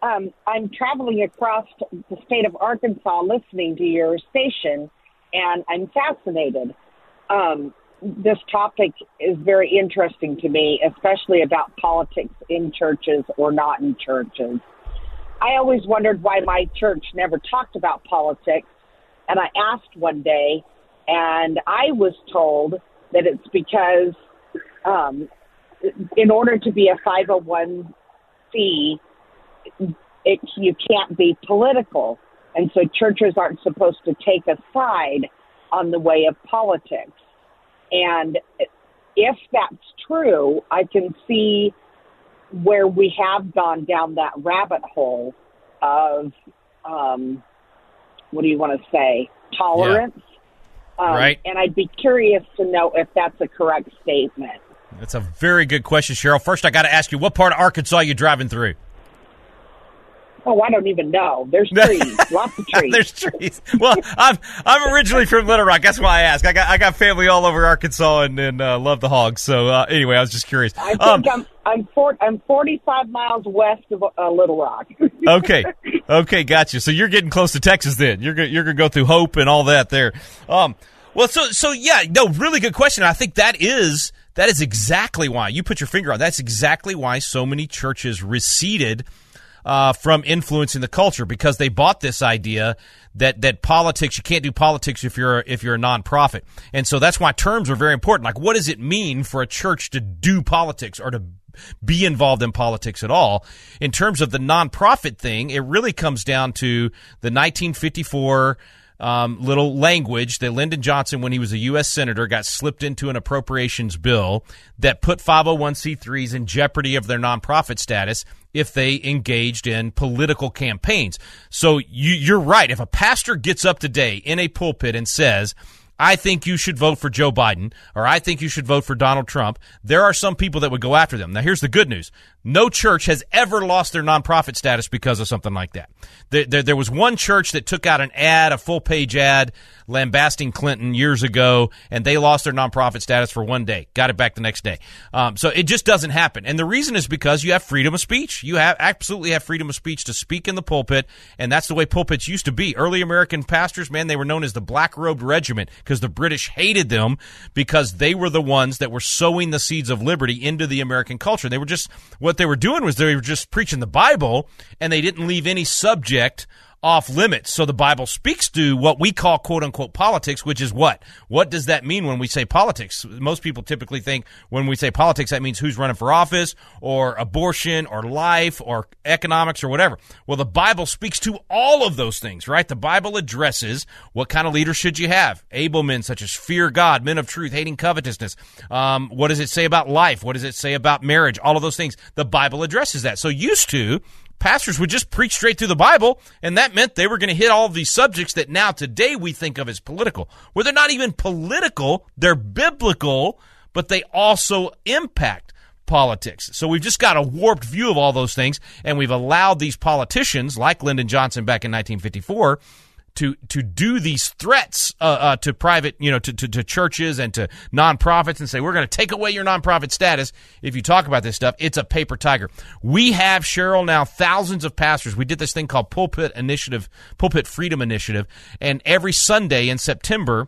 um, I'm traveling across the state of Arkansas listening to your station, and I'm fascinated. Um, this topic is very interesting to me, especially about politics in churches or not in churches. I always wondered why my church never talked about politics, and I asked one day, and I was told that it's because um, in order to be a 501c, it, you can't be political. And so churches aren't supposed to take a side on the way of politics. And if that's true, I can see where we have gone down that rabbit hole of um, what do you want to say, tolerance. Um, Right. And I'd be curious to know if that's a correct statement. That's a very good question, Cheryl. First, I got to ask you, what part of Arkansas are you driving through? Oh, I don't even know. There's trees, lots of trees. There's trees. Well, I'm I'm originally from Little Rock. That's why I ask. I got I got family all over Arkansas and, and uh, love the hogs. So uh, anyway, I was just curious. I think Um, I'm I'm four, I'm 45 miles west of uh, Little Rock. okay, okay, gotcha. So you're getting close to Texas then. You're you're gonna go through Hope and all that there. Um, well, so so yeah, no, really good question. I think that is that is exactly why you put your finger on. That's exactly why so many churches receded uh, from influencing the culture because they bought this idea that that politics you can't do politics if you're if you're a nonprofit, and so that's why terms are very important. Like, what does it mean for a church to do politics or to be involved in politics at all? In terms of the nonprofit thing, it really comes down to the 1954 um, little language that Lyndon Johnson, when he was a U.S. Senator, got slipped into an appropriations bill that put 501c3s in jeopardy of their nonprofit status if they engaged in political campaigns. So you, you're right. If a pastor gets up today in a pulpit and says, I think you should vote for Joe Biden or I think you should vote for Donald Trump. There are some people that would go after them. Now, here's the good news. No church has ever lost their nonprofit status because of something like that. There, there, there was one church that took out an ad, a full page ad, lambasting Clinton years ago, and they lost their nonprofit status for one day. Got it back the next day. Um, so it just doesn't happen. And the reason is because you have freedom of speech. You have absolutely have freedom of speech to speak in the pulpit, and that's the way pulpits used to be. Early American pastors, man, they were known as the Black Robed Regiment because the British hated them because they were the ones that were sowing the seeds of liberty into the American culture. They were just what they were doing was they were just preaching the Bible, and they didn't leave any subject off limits. So the Bible speaks to what we call quote unquote politics, which is what? What does that mean when we say politics? Most people typically think when we say politics, that means who's running for office or abortion or life or economics or whatever. Well, the Bible speaks to all of those things, right? The Bible addresses what kind of leaders should you have? Able men such as fear God, men of truth, hating covetousness. Um, what does it say about life? What does it say about marriage? All of those things. The Bible addresses that. So used to, pastors would just preach straight through the Bible, and that meant they were going to hit all these subjects that now today we think of as political. Where they're not even political, they're biblical, but they also impact politics. So we've just got a warped view of all those things, and we've allowed these politicians, like Lyndon Johnson back in 1954, to to do these threats uh, uh, to private, you know, to, to, to churches and to nonprofits and say we're going to take away your nonprofit status if you talk about this stuff. It's a paper tiger. We have Cheryl now thousands of pastors. We did this thing called Pulpit Initiative, Pulpit Freedom Initiative, and every Sunday in September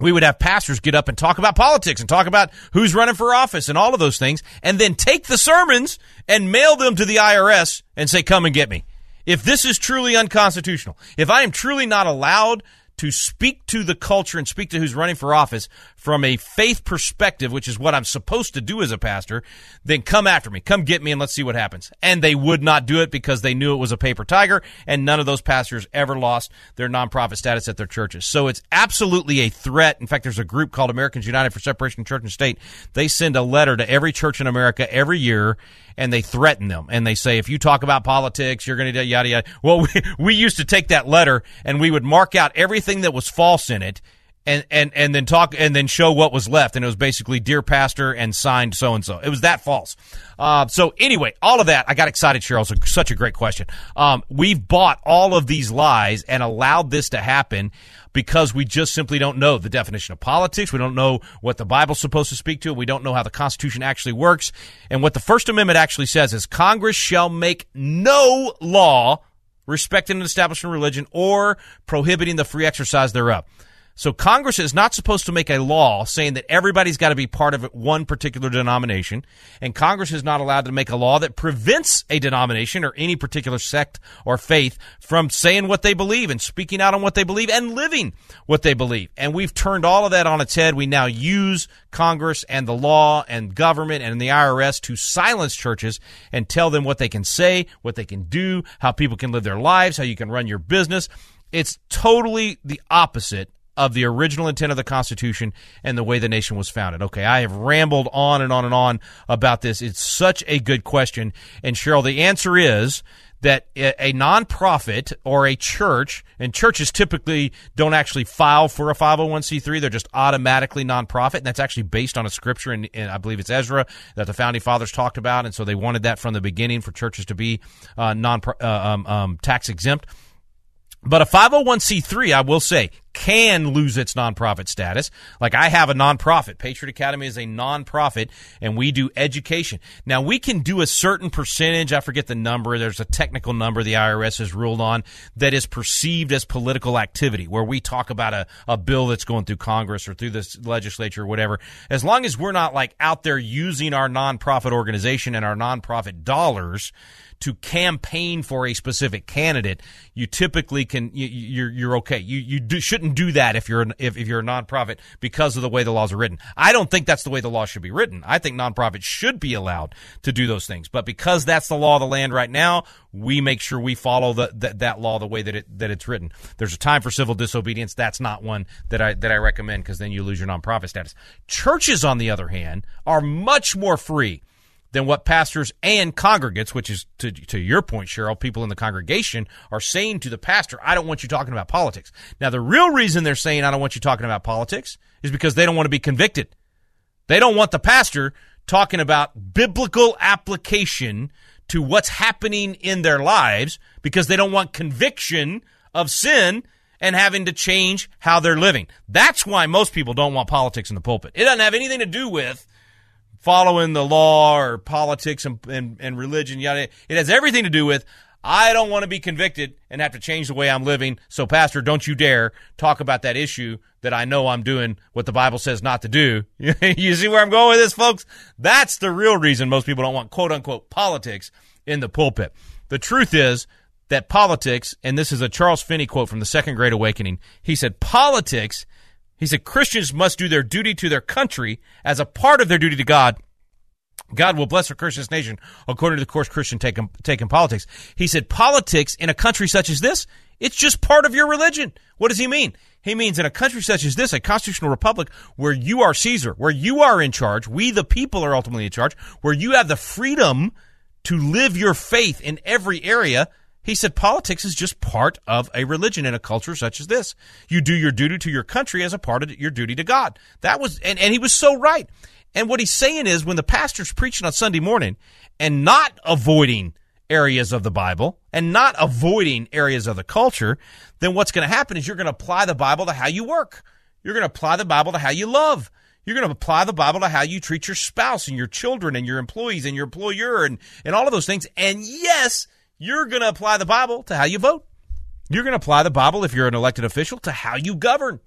we would have pastors get up and talk about politics and talk about who's running for office and all of those things, and then take the sermons and mail them to the IRS and say, "Come and get me." If this is truly unconstitutional, if I am truly not allowed to speak to the culture and speak to who's running for office from a faith perspective, which is what I'm supposed to do as a pastor, then come after me. Come get me and let's see what happens. And they would not do it because they knew it was a paper tiger, and none of those pastors ever lost their nonprofit status at their churches. So it's absolutely a threat. In fact, there's a group called Americans United for Separation of Church and State. They send a letter to every church in America every year and they threaten them. And they say if you talk about politics you're going to yada yada. Well we, we used to take that letter and we would mark out everything that was false in it and and and then talk and then show what was left. And it was basically dear pastor and signed so and so it was that false. Uh, so anyway all of that i got excited cheryl so such a great question. Um, we've bought all of these lies and allowed this to happen because we just simply don't know the definition of politics. We don't know what the Bible's supposed to speak to. We don't know how the Constitution actually works. And what the First Amendment actually says is Congress shall make no law respecting an establishment religion or prohibiting the free exercise thereof. So Congress is not supposed to make a law saying that everybody's got to be part of one particular denomination, and Congress is not allowed to make a law that prevents a denomination or any particular sect or faith from saying what they believe and speaking out on what they believe and living what they believe. And we've turned all of that on its head. We now use Congress and the law and government and the IRS to silence churches and tell them what they can say, what they can do, how people can live their lives, how you can run your business. It's totally the opposite of the original intent of the Constitution and the way the nation was founded. Okay, I have rambled on and on and on about this. It's such a good question. And Cheryl, the answer is that a, nonprofit or a church, and churches typically don't actually file for a 501c3, they're just automatically nonprofit, and that's actually based on a scripture, and, and I believe it's Ezra that the founding fathers talked about, and so they wanted that from the beginning for churches to be uh, non uh, um, um, tax exempt. But a 501c3, I will say, can lose its nonprofit status. Like I have a nonprofit. Patriot Academy is a nonprofit and we do education. Now we can do a certain percentage. I forget the number. There's a technical number the IRS has ruled on that is perceived as political activity where we talk about a, a bill that's going through Congress or through the legislature or whatever. As long as we're not like out there using our nonprofit organization and our nonprofit dollars to campaign for a specific candidate, you typically can you, you're you're okay. You you do, shouldn't do that if you're an, if, if you're a nonprofit because of the way the laws are written. I don't think that's the way the law should be written. I think nonprofits should be allowed to do those things, but because that's the law of the land right now, we make sure we follow the, that that law the way that it that it's written. There's a time for civil disobedience. That's not one that I that I recommend because then you lose your nonprofit status. Churches, on the other hand, are much more free than what pastors and congregates, which is to, to your point, Cheryl, people in the congregation are saying to the pastor, I don't want you talking about politics. Now, the real reason they're saying I don't want you talking about politics is because they don't want to be convicted. They don't want the pastor talking about biblical application to what's happening in their lives because they don't want conviction of sin and having to change how they're living. That's why most people don't want politics in the pulpit. It doesn't have anything to do with following the law or politics and, and, and religion. Yada. It has everything to do with I don't want to be convicted and have to change the way I'm living. So, Pastor, don't you dare talk about that issue that I know I'm doing what the Bible says not to do. you see where I'm going with this, folks? That's the real reason most people don't want quote unquote politics in the pulpit. The truth is that politics, and this is a Charles Finney quote from the Second Great Awakening, he said, politics he said Christians must do their duty to their country as a part of their duty to God. God will bless or curse this nation according to the course Christian take in politics. He said politics in a country such as this, it's just part of your religion. What does he mean? He means in a country such as this, a constitutional republic where you are Caesar, where you are in charge, we the people are ultimately in charge, where you have the freedom to live your faith in every area he said politics is just part of a religion in a culture such as this. You do your duty to your country as a part of your duty to God. That was, and, and he was so right. And what he's saying is when the pastor's preaching on Sunday morning and not avoiding areas of the Bible and not avoiding areas of the culture, then what's going to happen is you're going to apply the Bible to how you work. You're going to apply the Bible to how you love. You're going to apply the Bible to how you treat your spouse and your children and your employees and your employer and, and all of those things. And yes, you're going to apply the Bible to how you vote. You're going to apply the Bible, if you're an elected official, to how you govern.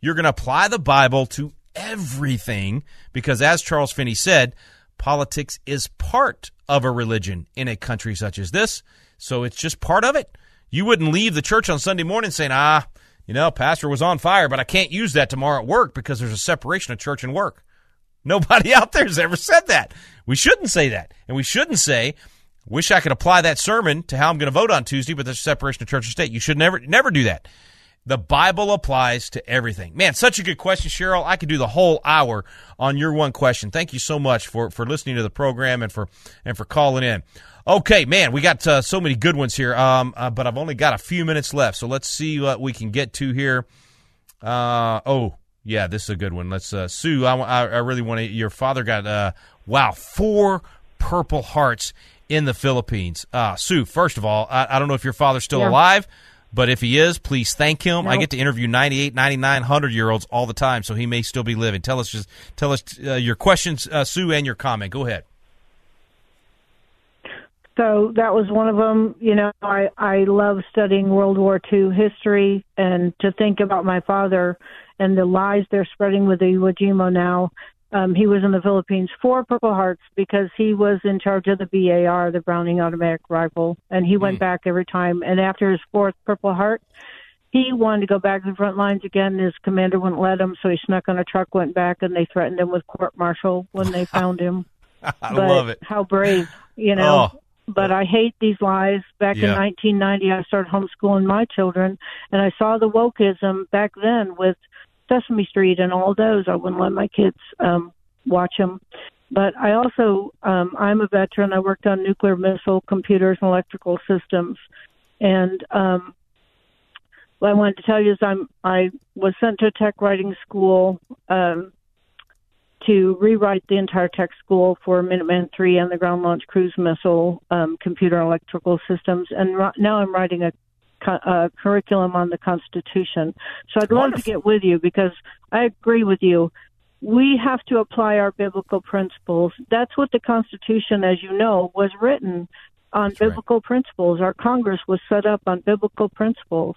You're going to apply the Bible to everything because, as Charles Finney said, politics is part of a religion in a country such as this. So it's just part of it. You wouldn't leave the church on Sunday morning saying, ah, you know, pastor was on fire, but I can't use that tomorrow at work because there's a separation of church and work. Nobody out there has ever said that. We shouldn't say that. And we shouldn't say, Wish I could apply that sermon to how I'm going to vote on Tuesday, but there's separation of church and state. You should never, never do that. The Bible applies to everything. Man, such a good question, Cheryl. I could do the whole hour on your one question. Thank you so much for, for listening to the program and for, and for calling in. Okay, man, we got uh, so many good ones here, um, uh, but I've only got a few minutes left, so let's see what we can get to here. Uh, oh, yeah, this is a good one. Let's uh, Sue. I, I really want to. Your father got uh, wow four Purple Hearts in the Philippines. Uh, Sue, first of all, I, I, don't know if your father's still yeah. alive, but if he is, please thank him. I get to interview 98, 99, 100 year olds all the time, so he may still be living. Tell us just tell us uh, your questions, uh, Sue, and your comment. Go ahead. So that was one of them. You know, I I love studying World War II history, and to think about my father and the lies they're spreading with the Iwo Jima now um, he was in the Philippines for Purple Hearts because he was in charge of the BAR, the Browning Automatic Rifle, and he went mm. back every time. And after his fourth Purple Heart, he wanted to go back to the front lines again. His commander wouldn't let him, so he snuck on a truck, went back, and they threatened him with court martial when they found him. I but love it. How brave, you know. Oh. But I hate these lies. Back Yeah. in 1990, I started homeschooling my children, and I saw the wokeism back then with Sesame Street and all those. I wouldn't let my kids um, watch them. But I also, um, I'm a veteran. I worked on nuclear missile computers and electrical systems, and um, what I wanted to tell you is I'm I was sent to a tech writing school um, to rewrite the entire tech school for Minuteman III and the Ground Launch Cruise Missile um, computer electrical systems, and ri- now I'm writing a, a curriculum on the Constitution. So I'd love to get with you because I agree with you. We have to apply our biblical principles. That's what the Constitution, as you know, was written on biblical principles. Our Congress was set up on biblical principles.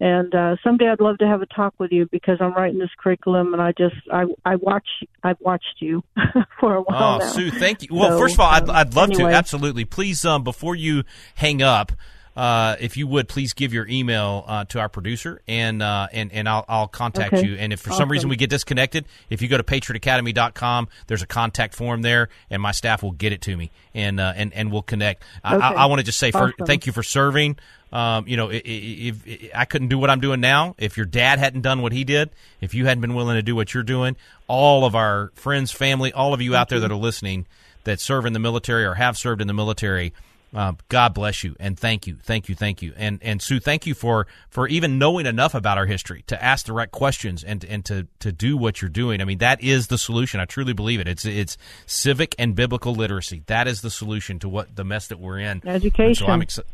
And uh, someday I'd love to have a talk with you because I'm writing this curriculum, and I just I I watch I've watched you for a while Oh, now. Sue, thank you. Well, So, first of all, I'd, um, I'd love anyway. to absolutely. Please, um, before you hang up, uh, if you would, please give your email uh, to our producer, and uh, and and I'll I'll contact Okay. you. And if for some reason we get disconnected, if you go to patriotacademy.com, there's a contact form there, and my staff will get it to me, and uh, and and we'll connect. I, Okay. I, I want to just say for thank you for serving. Um, you know, i- i- if, if I couldn't do what I'm doing now, if your dad hadn't done what he did, if you hadn't been willing to do what you're doing, all of our friends, family, all of you out there that are listening that serve in the military or have served in the military, um, God bless you and thank you, thank you, thank you, and and Sue, thank you for for even knowing enough about our history to ask the right questions and and to to do what you're doing. I mean, that is the solution. I truly believe it. It's it's civic and biblical literacy. That is the solution to what the mess that we're in. And Education. So I'm excited.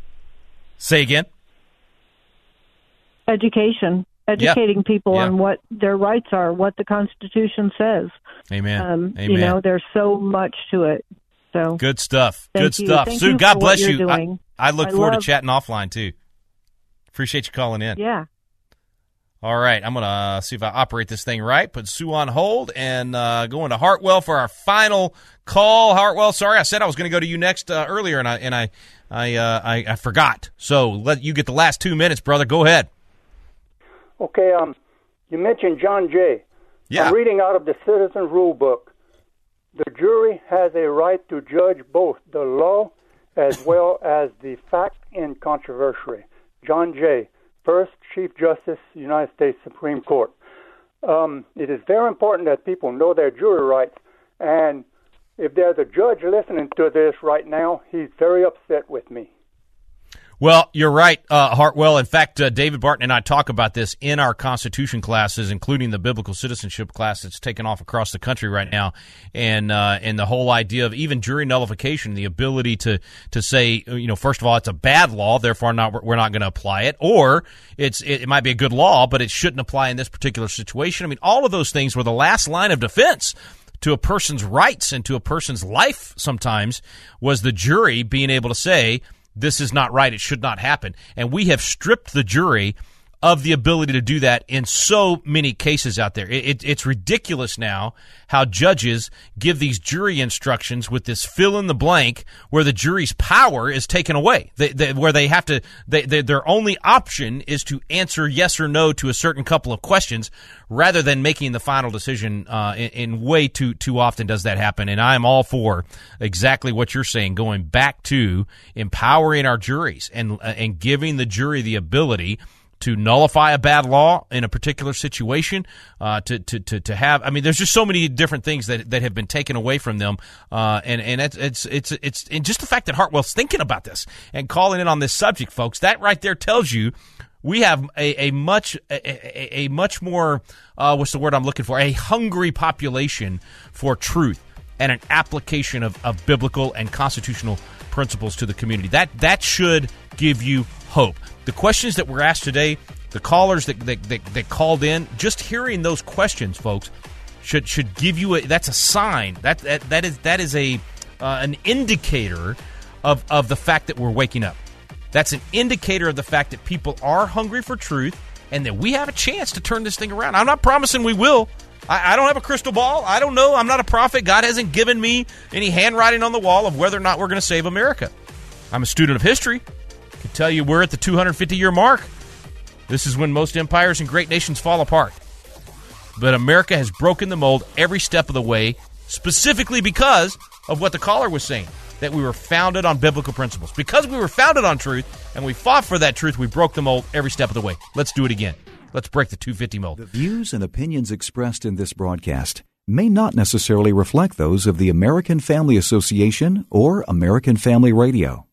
Say again. education, educating people Yeah. on what their rights are, what the Constitution says. Amen. Um, Amen. You know, there's so much to it. So Good stuff. Thank Good you. stuff. Thank Sue, God bless you. I. I look I forward love- to chatting offline too. Appreciate you calling in. yeah. All right, I'm gonna see if I operate this thing right. Put Sue on hold and uh, go into Hartwell for our final call. Hartwell, sorry, I said I was going to go to you next uh, earlier, and I and I I, uh, I I forgot. So let you get the last two minutes, brother. Go ahead. Okay, um, you mentioned John Jay. Yeah. I'm reading out of the Citizen Rule Book. The jury has a right to judge both the law as well as the fact in controversy. John Jay, first Chief Justice, United States Supreme Court. Um, it is very important that people know their jury rights, and if there's a judge listening to this right now, he's very upset with me. Well, you're right, uh, Hartwell. In fact, uh, David Barton and I talk about this in our Constitution classes, including the biblical citizenship class that's taken off across the country right now, and uh, and the whole idea of even jury nullification, the ability to to say, you know, first of all, it's a bad law, therefore not we're not going to apply it, or it's it, it might be a good law, but it shouldn't apply in this particular situation. I mean, all of those things were the last line of defense to a person's rights and to a person's life sometimes was the jury being able to say this is not right. It should not happen. And we have stripped the jury of the ability to do that in so many cases out there. It, it, it's ridiculous now how judges give these jury instructions with this fill in the blank where the jury's power is taken away. They, they, where they have to, they, their only option is to answer yes or no to a certain couple of questions rather than making the final decision. Uh, way too too often does that happen, and I am all for exactly what you're saying, going back to empowering our juries and uh, and giving the jury the ability to nullify a bad law in a particular situation, uh, to, to, to, to have, I mean, there's just so many different things that, that have been taken away from them. Uh, and, and it's, it's, it's, it's, and just the fact that Hartwell's thinking about this and calling in on this subject, folks, that right there tells you we have a, a much, a, a, a much more, uh, what's the word I'm looking for? A hungry population for truth and an application of, of biblical and constitutional principles to the community. That that should give you hope. The questions that were asked today, the callers that that, that, that called in, just hearing those questions, folks, should should give you a that's a sign that that, that is that is a uh, an indicator of of the fact that we're waking up. That's an indicator of the fact that people are hungry for truth and that we have a chance to turn this thing around. I'm not promising we will. I, I don't have a crystal ball. I don't know. I'm not a prophet. God hasn't given me any handwriting on the wall of whether or not we're going to save America. I'm a student of history. I can tell you we're at the 250 year mark. This is when most empires and great nations fall apart. But America has broken the mold every step of the way, specifically because of what the caller was saying that we were founded on biblical principles. Because we were founded on truth and we fought for that truth, we broke the mold every step of the way. Let's do it again. Let's break the 250 mold. The views and opinions expressed in this broadcast may not necessarily reflect those of the American Family Association or American Family Radio.